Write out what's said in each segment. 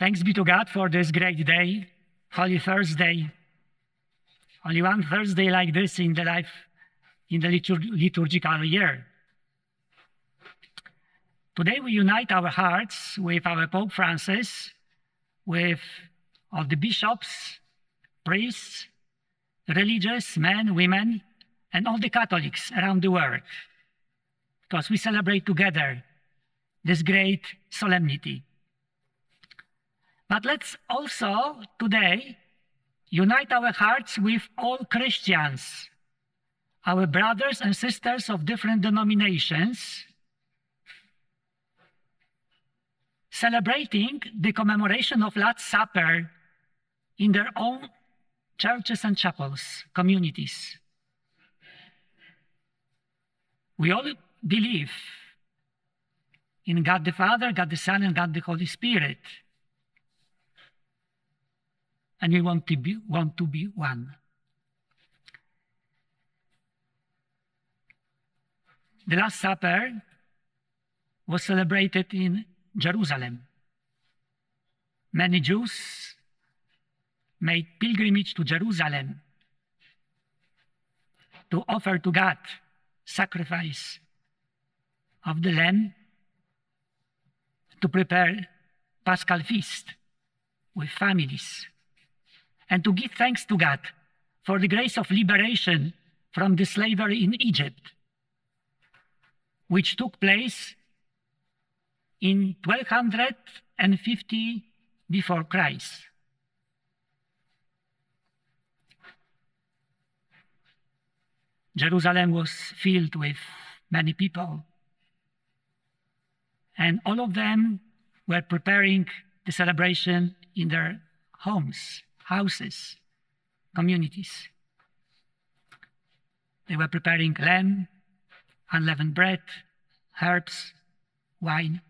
Thanks be to God for this great day, Holy Thursday. Only one Thursday like this in the life, in the litur- liturgical year. Today we unite our hearts with our Pope Francis, with all the bishops, priests, religious men, women, and all the Catholics around the world, because we celebrate together this great solemnity. But let's also today unite our hearts with all Christians, our brothers and sisters of different denominations, celebrating the commemoration of Last Supper in their own churches and chapels, communities. We all believe in God the Father, God the Son, and God the Holy Spirit. And we want to be, want to be one. The Last Supper was celebrated in Jerusalem. Many Jews made pilgrimage to Jerusalem to offer to God sacrifice of the lamb to prepare Paschal feast with families and to give thanks to God for the grace of liberation from the slavery in Egypt, which took place in 1250 before Christ. Jerusalem was filled with many people, and all of them were preparing the celebration in their homes, houses, communities. They were preparing lamb, unleavened bread, herbs, wine.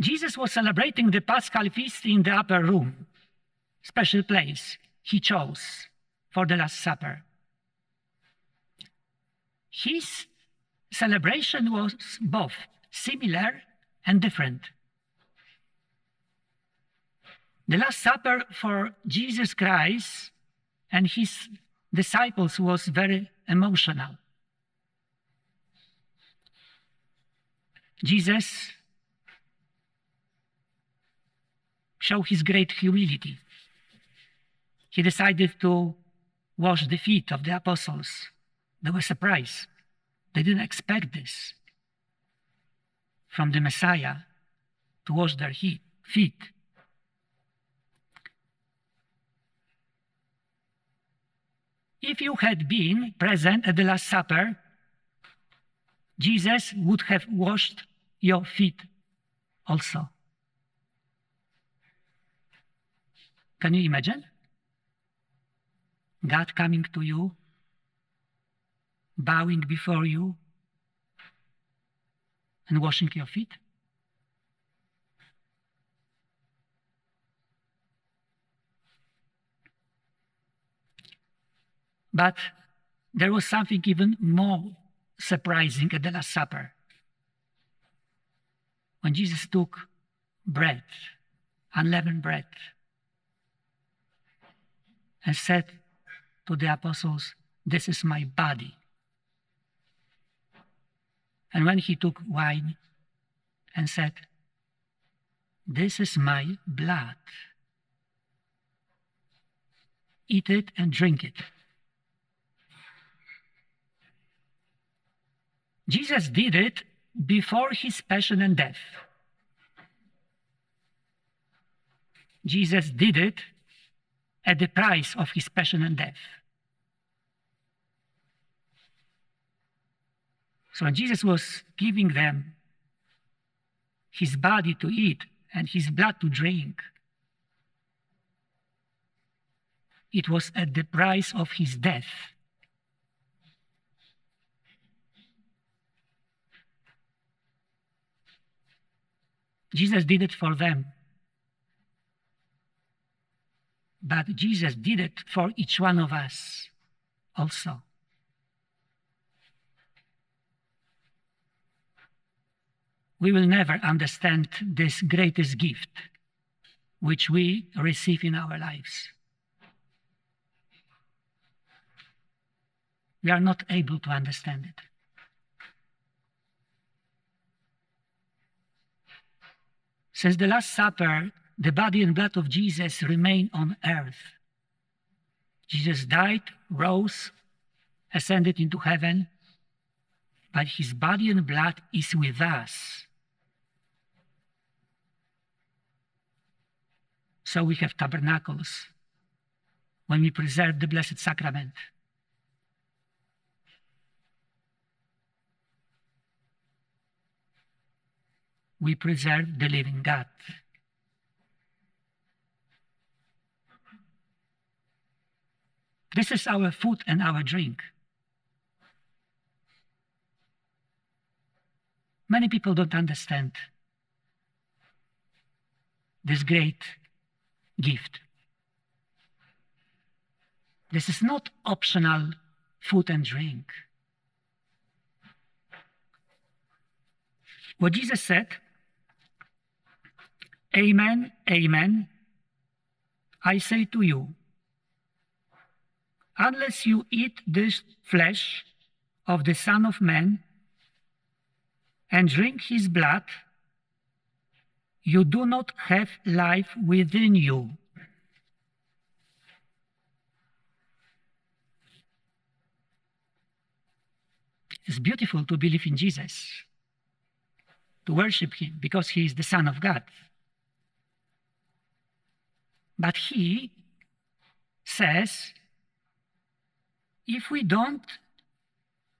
Jesus was celebrating the Paschal feast in the upper room, special place he chose for the Last Supper. His celebration was both similar and different. The Last Supper for Jesus Christ and his disciples was very emotional. Jesus showed his great humility. He decided to wash the feet of the apostles. They were surprised. They didn't expect this from the Messiah to wash their feet. If you had been present at the Last Supper, Jesus would have washed your feet also. Can you imagine? God coming to you, bowing before you, and washing your feet? But there was something even more surprising at the Last Supper. When Jesus took bread, unleavened bread, and said to the apostles, This is my body. And when he took wine and said, This is my blood, eat it and drink it. Jesus did it before his passion and death. Jesus did it at the price of his passion and death. So when Jesus was giving them his body to eat and his blood to drink, it was at the price of his death. Jesus did it for them. But Jesus did it for each one of us also. we will never understand this greatest gift which we receive in our lives. We are not able to understand it. Since the Last Supper, the body and blood of Jesus remain on earth. Jesus died, rose, ascended into heaven, but his body and blood is with us. So we have tabernacles when we preserve the Blessed Sacrament. We preserve the living God. This is our food and our drink. Many people don't understand this great gift. This is not optional food and drink. What Jesus said, Amen, Amen, I say to you, unless you eat this flesh of the Son of Man and drink his blood, you do not have life within you. It's beautiful to believe in Jesus, to worship him because he is the Son of God. But he says, if we don't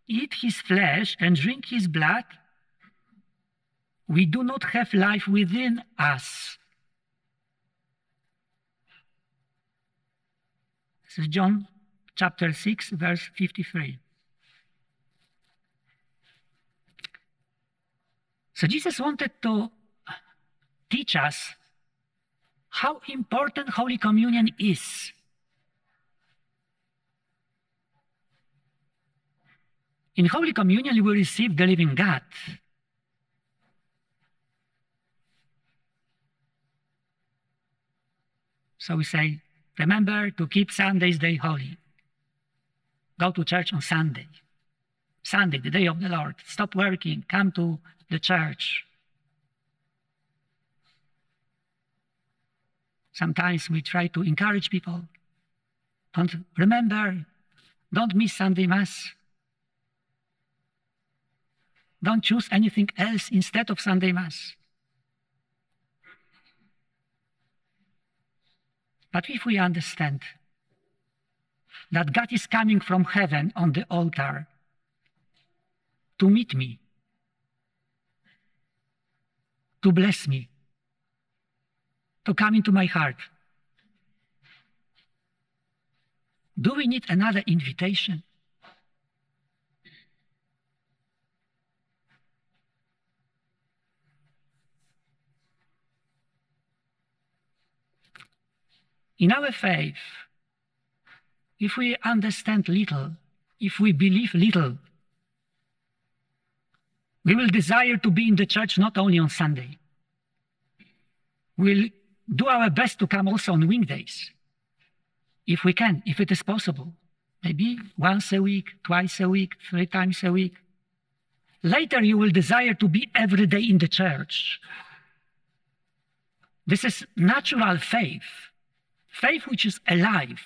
eat his flesh and drink his blood, we do not have life within us. This is John chapter 6, verse 53. So Jesus wanted to teach us how important Holy Communion is. In Holy Communion, we receive the living God. So we say, remember to keep Sunday's day holy. Go to church on Sunday. Sunday, the day of the Lord. Stop working. Come to the church. Sometimes we try to encourage people. Don't remember, don't miss Sunday Mass. Don't choose anything else instead of Sunday Mass. But if we understand that God is coming from heaven on the altar to meet me, to bless me, to come into my heart, do we need another invitation? In our faith, if we understand little, if we believe little, we will desire to be in the church not only on Sunday. We'll do our best to come also on weekdays, if we can, if it is possible. Maybe once a week, twice a week, three times a week. Later, you will desire to be every day in the church. This is natural faith faith which is alive.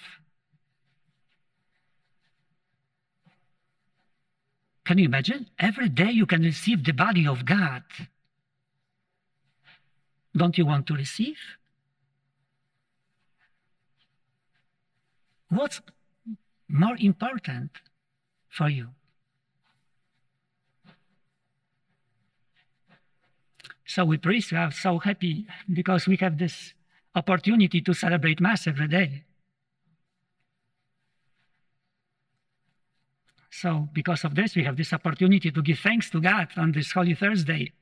Can you imagine? Every day you can receive the body of God. Don't you want to receive? What's more important for you? So we priests are so happy because we have this opportunity to celebrate Mass every day. So, because of this, we have this opportunity to give thanks to God on this Holy Thursday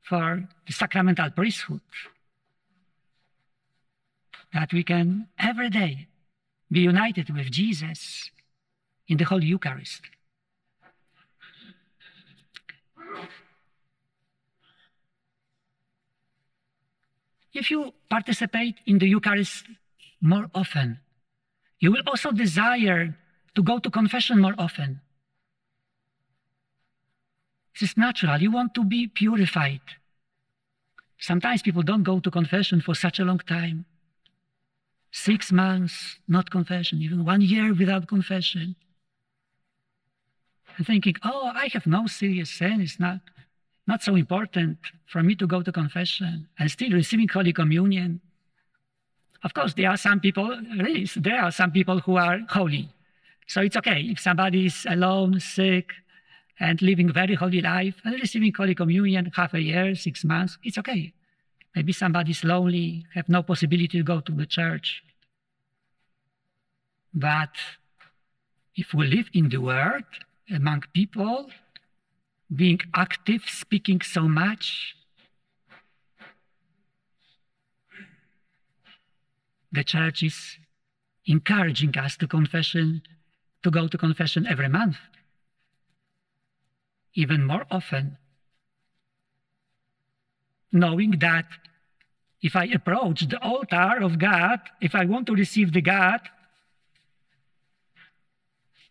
for the sacramental priesthood. That we can every day be united with Jesus in the Holy Eucharist. if you participate in the Eucharist more often, you will also desire to go to confession more often. This is natural. You want to be purified. Sometimes people don't go to confession for such a long time. Six months, not confession, even one year without confession. And thinking, oh, I have no serious sin. It's not, not so important for me to go to confession and still receiving Holy Communion. Of course, there are some people, really, there are some people who are holy. So it's okay if somebody is alone, sick, and living very holy life and receiving Holy Communion half a year, six months, it's okay. Maybe somebody's lonely, have no possibility to go to the church. But if we live in the world, among people, being active, speaking so much, the church is encouraging us to confession, to go to confession every month even more often, knowing that if I approach the altar of God, if I want to receive the God,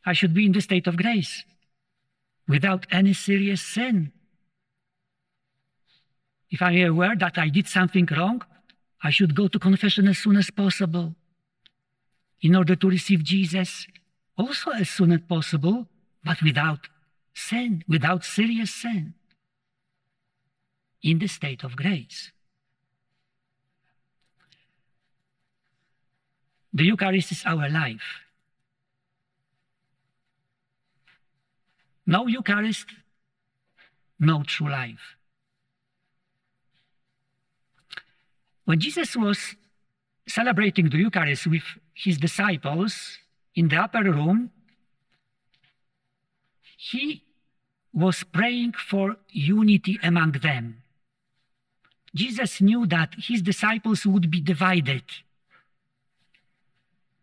I should be in the state of grace without any serious sin. If I am aware that I did something wrong, I should go to confession as soon as possible in order to receive Jesus also as soon as possible, but without sin, without serious sin, in the state of grace. The Eucharist is our life. No Eucharist, no true life. When Jesus was celebrating the Eucharist with his disciples in the upper room, he was praying for unity among them. Jesus knew that his disciples would be divided.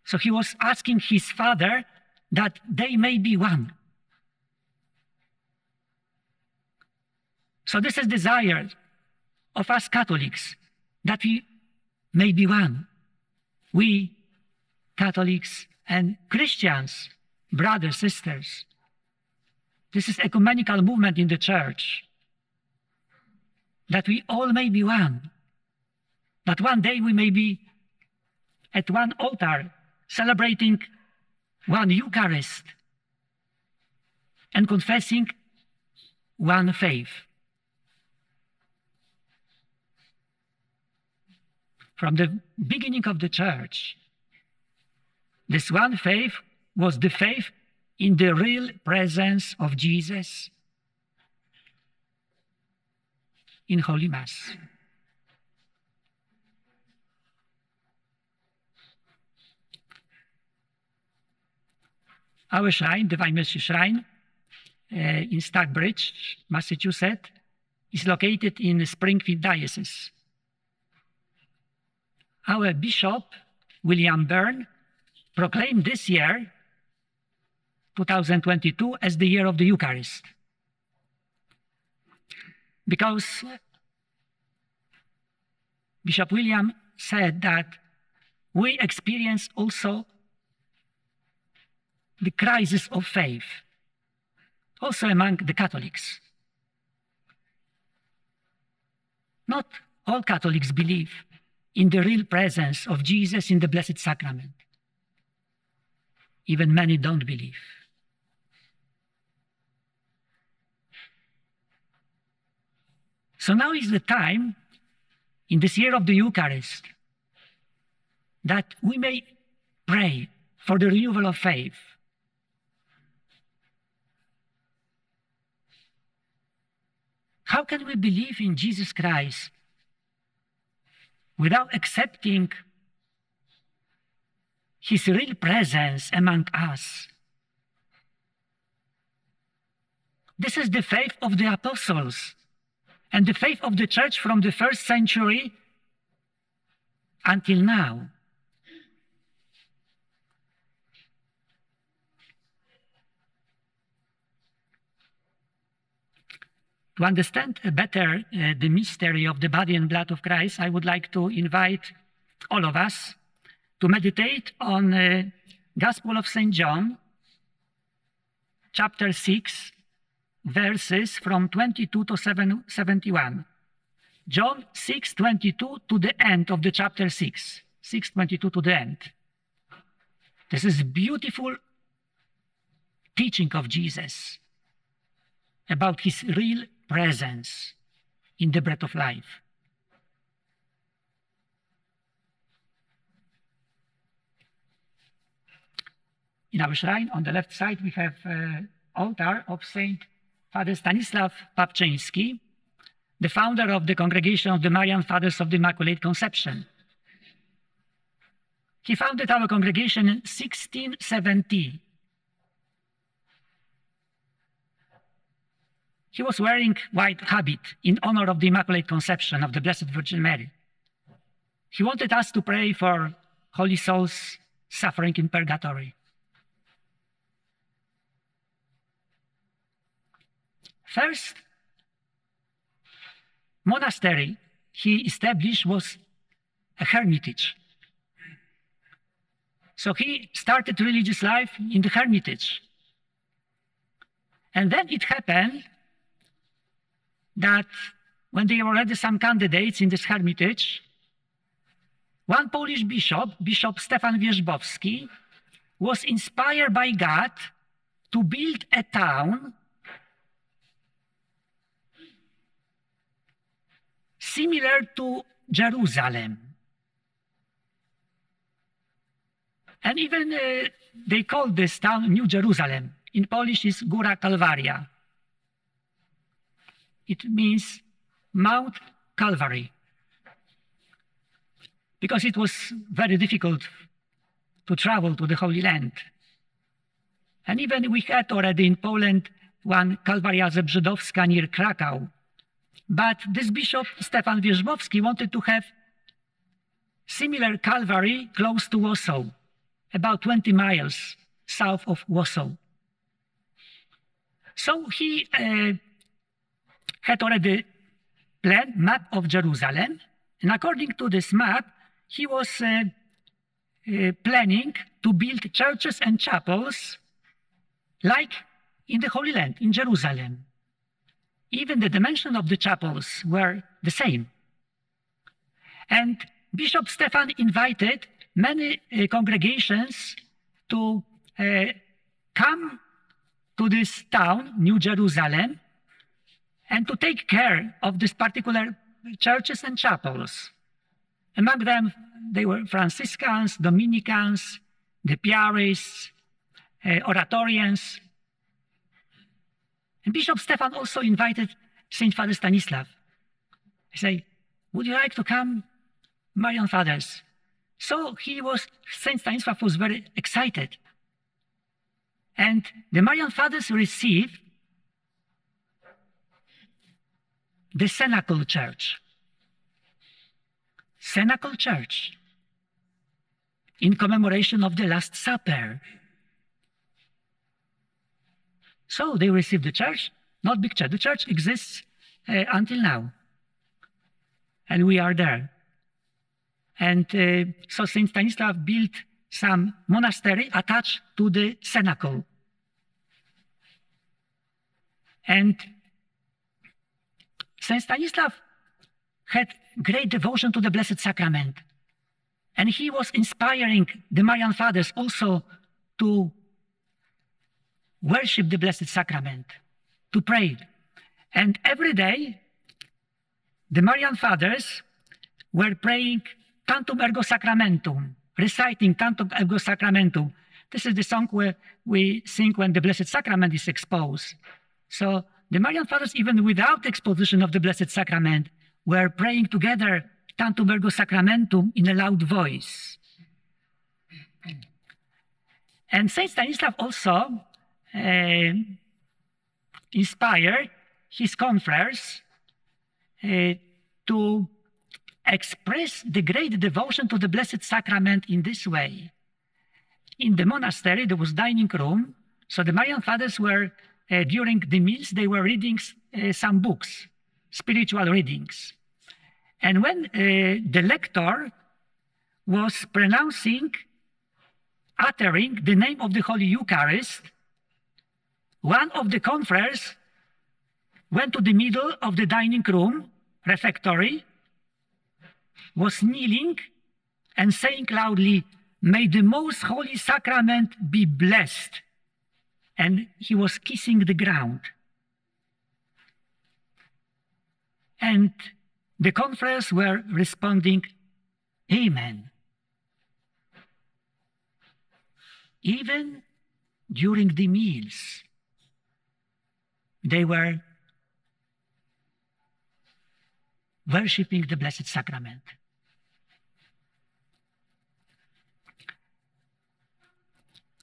So he was asking his Father that they may be one. So this is desire of us Catholics that we may be one. We Catholics and Christians, brothers, sisters. This is ecumenical movement in the church. That we all may be one. That one day we may be at one altar celebrating one Eucharist and confessing one faith. From the beginning of the church, this one faith was the faith in the real presence of Jesus in Holy Mass. Our shrine, Divine Mercy Shrine, uh, in Stockbridge, Massachusetts, is located in the Springfield Diocese. Our Bishop, William Byrne, proclaimed this year 2022 as the year of the Eucharist. Because Bishop William said that we experience also the crisis of faith, also among the Catholics. Not all Catholics believe in the real presence of Jesus in the Blessed Sacrament. Even many don't believe. So now is the time, in this year of the Eucharist, that we may pray for the renewal of faith. How can we believe in Jesus Christ without accepting his real presence among us? This is the faith of the apostles and the faith of the church from the first century until now. To understand better uh, the mystery of the body and blood of Christ, I would like to invite all of us to meditate on uh, Gospel of St. John, chapter 6, verses from 22 to 7, 71. John 6, 22 to the end of the chapter 6. 6, 22 to the end. This is beautiful teaching of Jesus about his real presence in the bread of life. In our shrine on the left side, we have uh, altar of Saint Father Stanislav Papczyński, the founder of the Congregation of the Marian Fathers of the Immaculate Conception. He founded our congregation in 1670. He was wearing white habit in honor of the Immaculate Conception of the Blessed Virgin Mary. He wanted us to pray for holy souls suffering in purgatory. First monastery he established was a hermitage. So he started religious life in the hermitage. And then it happened that when there were already some candidates in this hermitage, one Polish bishop, Bishop Stefan Wierzbowski, was inspired by God to build a town similar to Jerusalem. And even uh, they called this town New Jerusalem. In Polish, it's Góra Kalwaria. It means Mount Calvary. Because it was very difficult to travel to the Holy Land. And even we had already in Poland one Kalwaria Zebrzydowska near Krakow. But this bishop, Stefan Wierzbowski, wanted to have similar Calvary close to Warsaw, about 20 miles south of Warsaw. So he uh, had already planned map of Jerusalem, and according to this map, he was uh, uh, planning to build churches and chapels like in the Holy Land, in Jerusalem even the dimension of the chapels were the same. And Bishop Stefan invited many uh, congregations to uh, come to this town, New Jerusalem, and to take care of these particular churches and chapels. Among them, they were Franciscans, Dominicans, the Piarists, uh, Oratorians, and Bishop Stefan also invited Saint Father Stanislav. He said, Would you like to come, Marian Fathers? So he was, Saint Stanislav was very excited. And the Marian Fathers received the Cenacle Church. Cenacle Church in commemoration of the Last Supper. So they received the church, not big church. The church exists uh, until now. And we are there. And uh, so St. Stanislav built some monastery attached to the cenacle. And St. Stanislav had great devotion to the Blessed Sacrament. And he was inspiring the Marian Fathers also to worship the Blessed Sacrament, to pray. And every day, the Marian Fathers were praying Tantum Ergo Sacramentum, reciting Tantum Ergo Sacramentum. This is the song where we sing when the Blessed Sacrament is exposed. So the Marian Fathers, even without exposition of the Blessed Sacrament, were praying together Tantum Ergo Sacramentum in a loud voice. And Saint Stanislav also inspired his confreres uh, to express the great devotion to the Blessed Sacrament in this way. In the monastery, there was dining room, so the Marian fathers were uh, during the meals, they were reading uh, some books, spiritual readings. And when uh, the lector was pronouncing, uttering the name of the Holy Eucharist, one of the confreres went to the middle of the dining room, refectory, was kneeling and saying loudly, May the most holy sacrament be blessed. And he was kissing the ground. And the confreres were responding, Amen. Even during the meals, they were worshipping the Blessed Sacrament.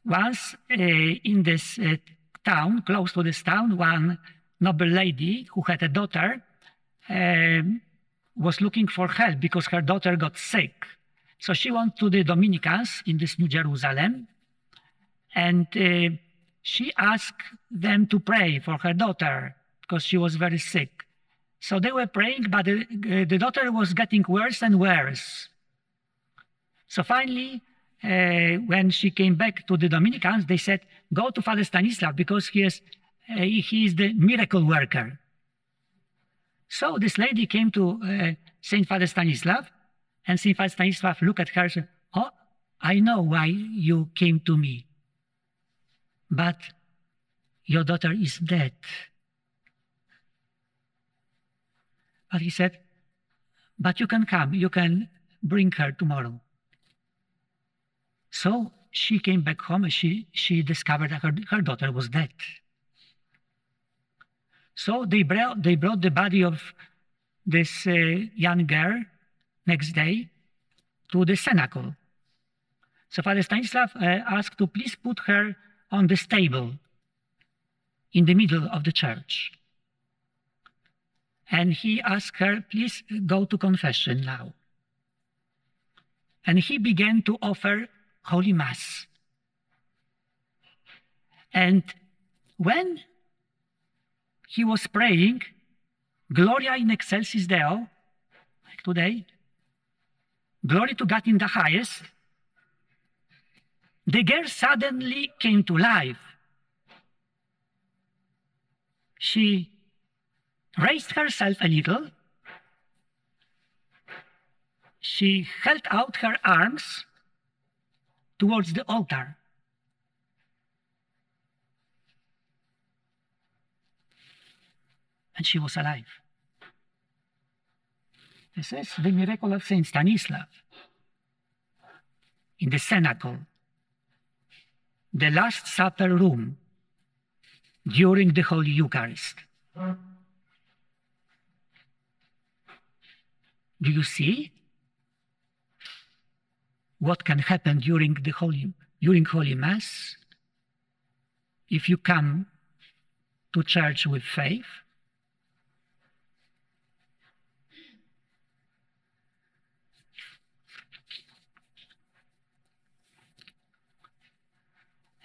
Once uh, in this uh, town, close to this town, one noble lady who had a daughter um, was looking for help because her daughter got sick. So she went to the Dominicans in this New Jerusalem and uh, she asked them to pray for her daughter because she was very sick. So they were praying, but the, uh, the daughter was getting worse and worse. So finally, uh, when she came back to the Dominicans, they said, Go to Father Stanislav because he is, uh, he is the miracle worker. So this lady came to uh, Saint Father Stanislav, and Saint Father Stanislav looked at her and said, Oh, I know why you came to me. But your daughter is dead. But he said, But you can come, you can bring her tomorrow. So she came back home and she, she discovered that her, her daughter was dead. So they brought, they brought the body of this uh, young girl next day to the cenacle. So Father Stanislav uh, asked to please put her on the stable in the middle of the church. And he asked her, please go to confession now. And he began to offer Holy Mass. And when he was praying, Gloria in excelsis Deo, like today, glory to God in the highest, the girl suddenly came to life. She raised herself a little. She held out her arms towards the altar. And she was alive. This is the miracle of Saint Stanislav in the cenacle, the Last Supper room during the Holy Eucharist. Do you see what can happen during the Holy, during Holy Mass if you come to church with faith?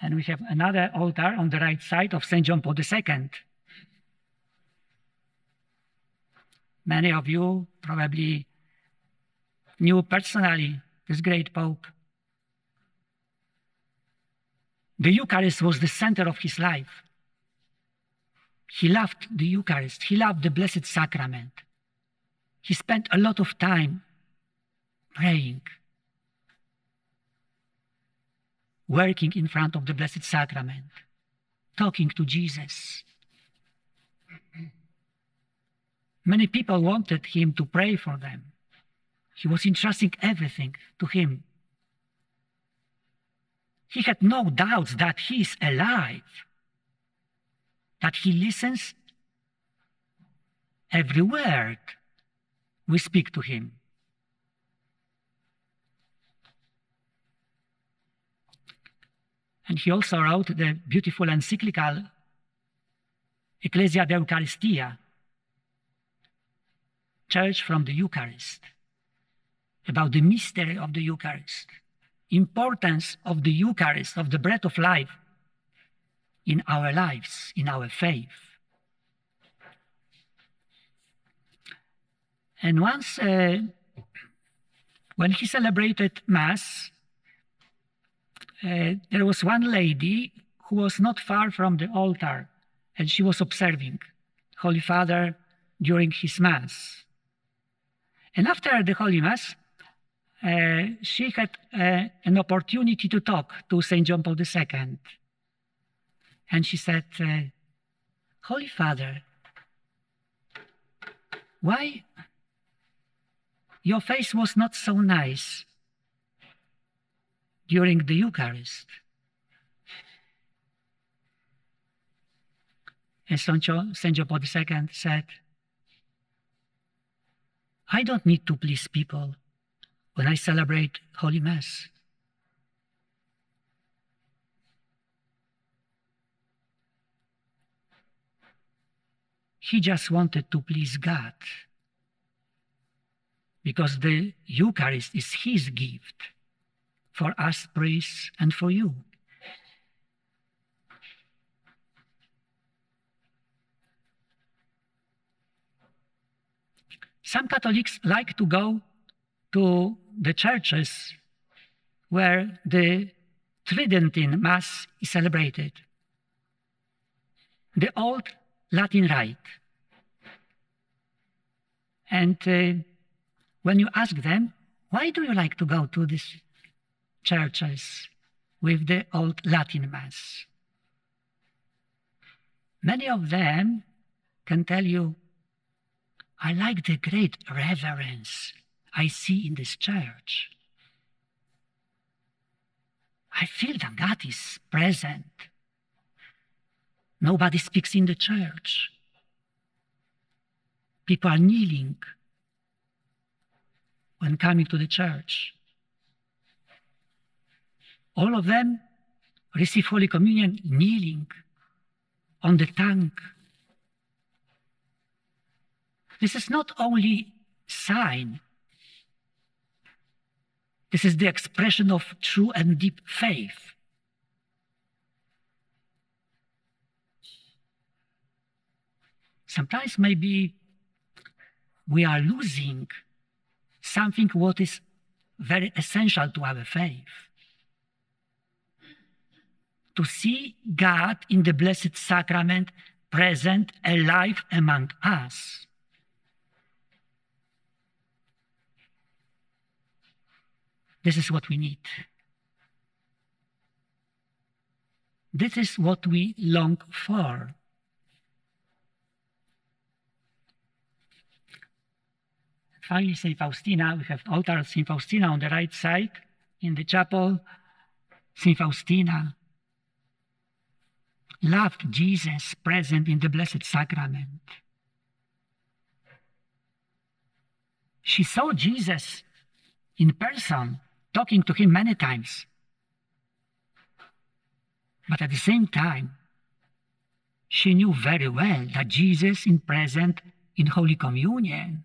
And we have another altar on the right side of St. John Paul II. Many of you probably knew personally this great Pope. The Eucharist was the center of his life. He loved the Eucharist, he loved the Blessed Sacrament. He spent a lot of time praying, working in front of the Blessed Sacrament, talking to Jesus. Many people wanted him to pray for them. He was entrusting everything to him. He had no doubts that he is alive, that he listens every word we speak to him. And he also wrote the beautiful encyclical Ecclesia de Eucharistia, Church from the Eucharist, about the mystery of the Eucharist, importance of the Eucharist, of the bread of life, in our lives, in our faith. And once, uh, when he celebrated Mass, uh, there was one lady who was not far from the altar, and she was observing Holy Father during his Mass. And after the Holy Mass, uh, she had uh, an opportunity to talk to St. John Paul II. And she said, uh, Holy Father, why your face was not so nice during the Eucharist? And St. John, St. John Paul II said, I don't need to please people when I celebrate Holy Mass. He just wanted to please God because the Eucharist is His gift for us priests and for you. Some Catholics like to go to the churches where the Tridentine Mass is celebrated. The old Latin Rite. And uh, when you ask them, why do you like to go to these churches with the old Latin Mass? Many of them can tell you, I like the great reverence I see in this church. I feel that God is present. Nobody speaks in the church. People are kneeling when coming to the church. All of them receive Holy Communion kneeling on the tongue. This is not only sign this is the expression of true and deep faith. Sometimes maybe we are losing something what is very essential to our faith. To see God in the Blessed Sacrament present alive among us. This is what we need. This is what we long for. Finally, St. Faustina, we have altar St. Faustina on the right side in the chapel. St. Faustina loved Jesus present in the Blessed Sacrament. She saw Jesus in person talking to him many times. But at the same time, she knew very well that Jesus is present in Holy Communion.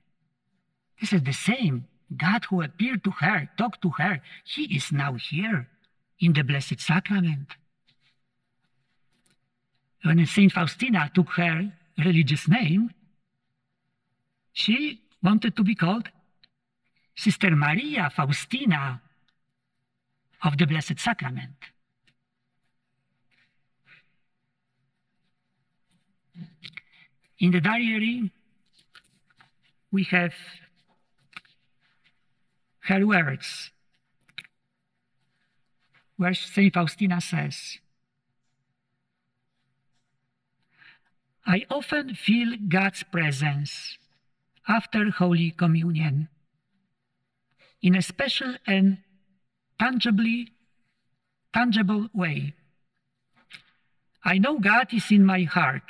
This is the same. God who appeared to her, talked to her, he is now here in the Blessed Sacrament. When Saint Faustina took her religious name, she wanted to be called Sister Maria Faustina of the Blessed Sacrament. In the diary, we have her words, where St. Faustina says, I often feel God's presence after Holy Communion in a special and tangibly tangible way. I know God is in my heart.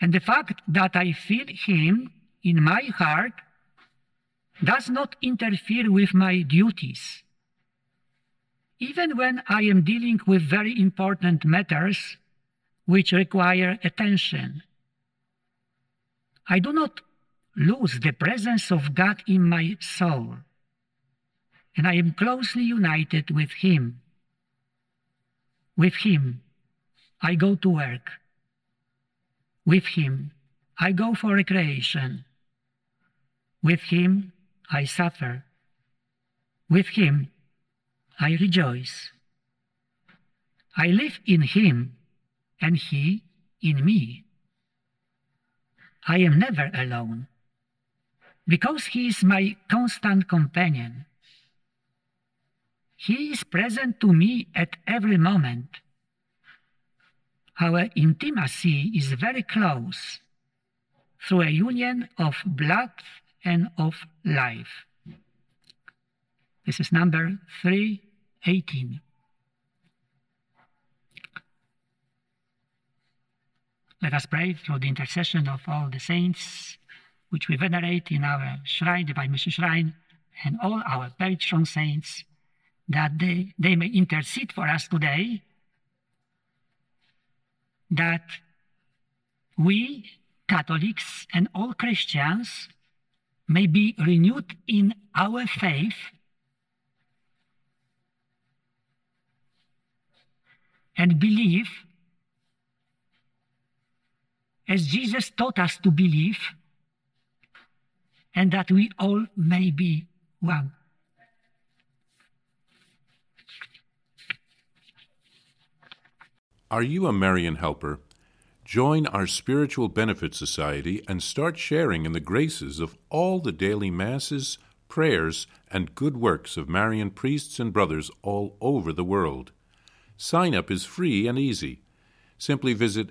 And the fact that I feel Him in my heart does not interfere with my duties. Even when I am dealing with very important matters which require attention, I do not lose the presence of God in my soul and I am closely united with Him. With Him, I go to work. With him, I go for recreation. With him, I suffer. With him, I rejoice. I live in him, and he in me. I am never alone, because he is my constant companion. He is present to me at every moment. Our intimacy is very close through a union of blood and of life. This is number 318. Let us pray through the intercession of all the saints, which we venerate in our shrine, Divine Mercy Shrine, and all our patron saints, that they, they may intercede for us today, that we, Catholics, and all Christians may be renewed in our faith and believe as Jesus taught us to believe, and that we all may be one. Are you a Marian helper? Join our Spiritual Benefit Society and start sharing in the graces of all the daily masses, prayers, and good works of Marian priests and brothers all over the world. Sign up is free and easy. Simply visit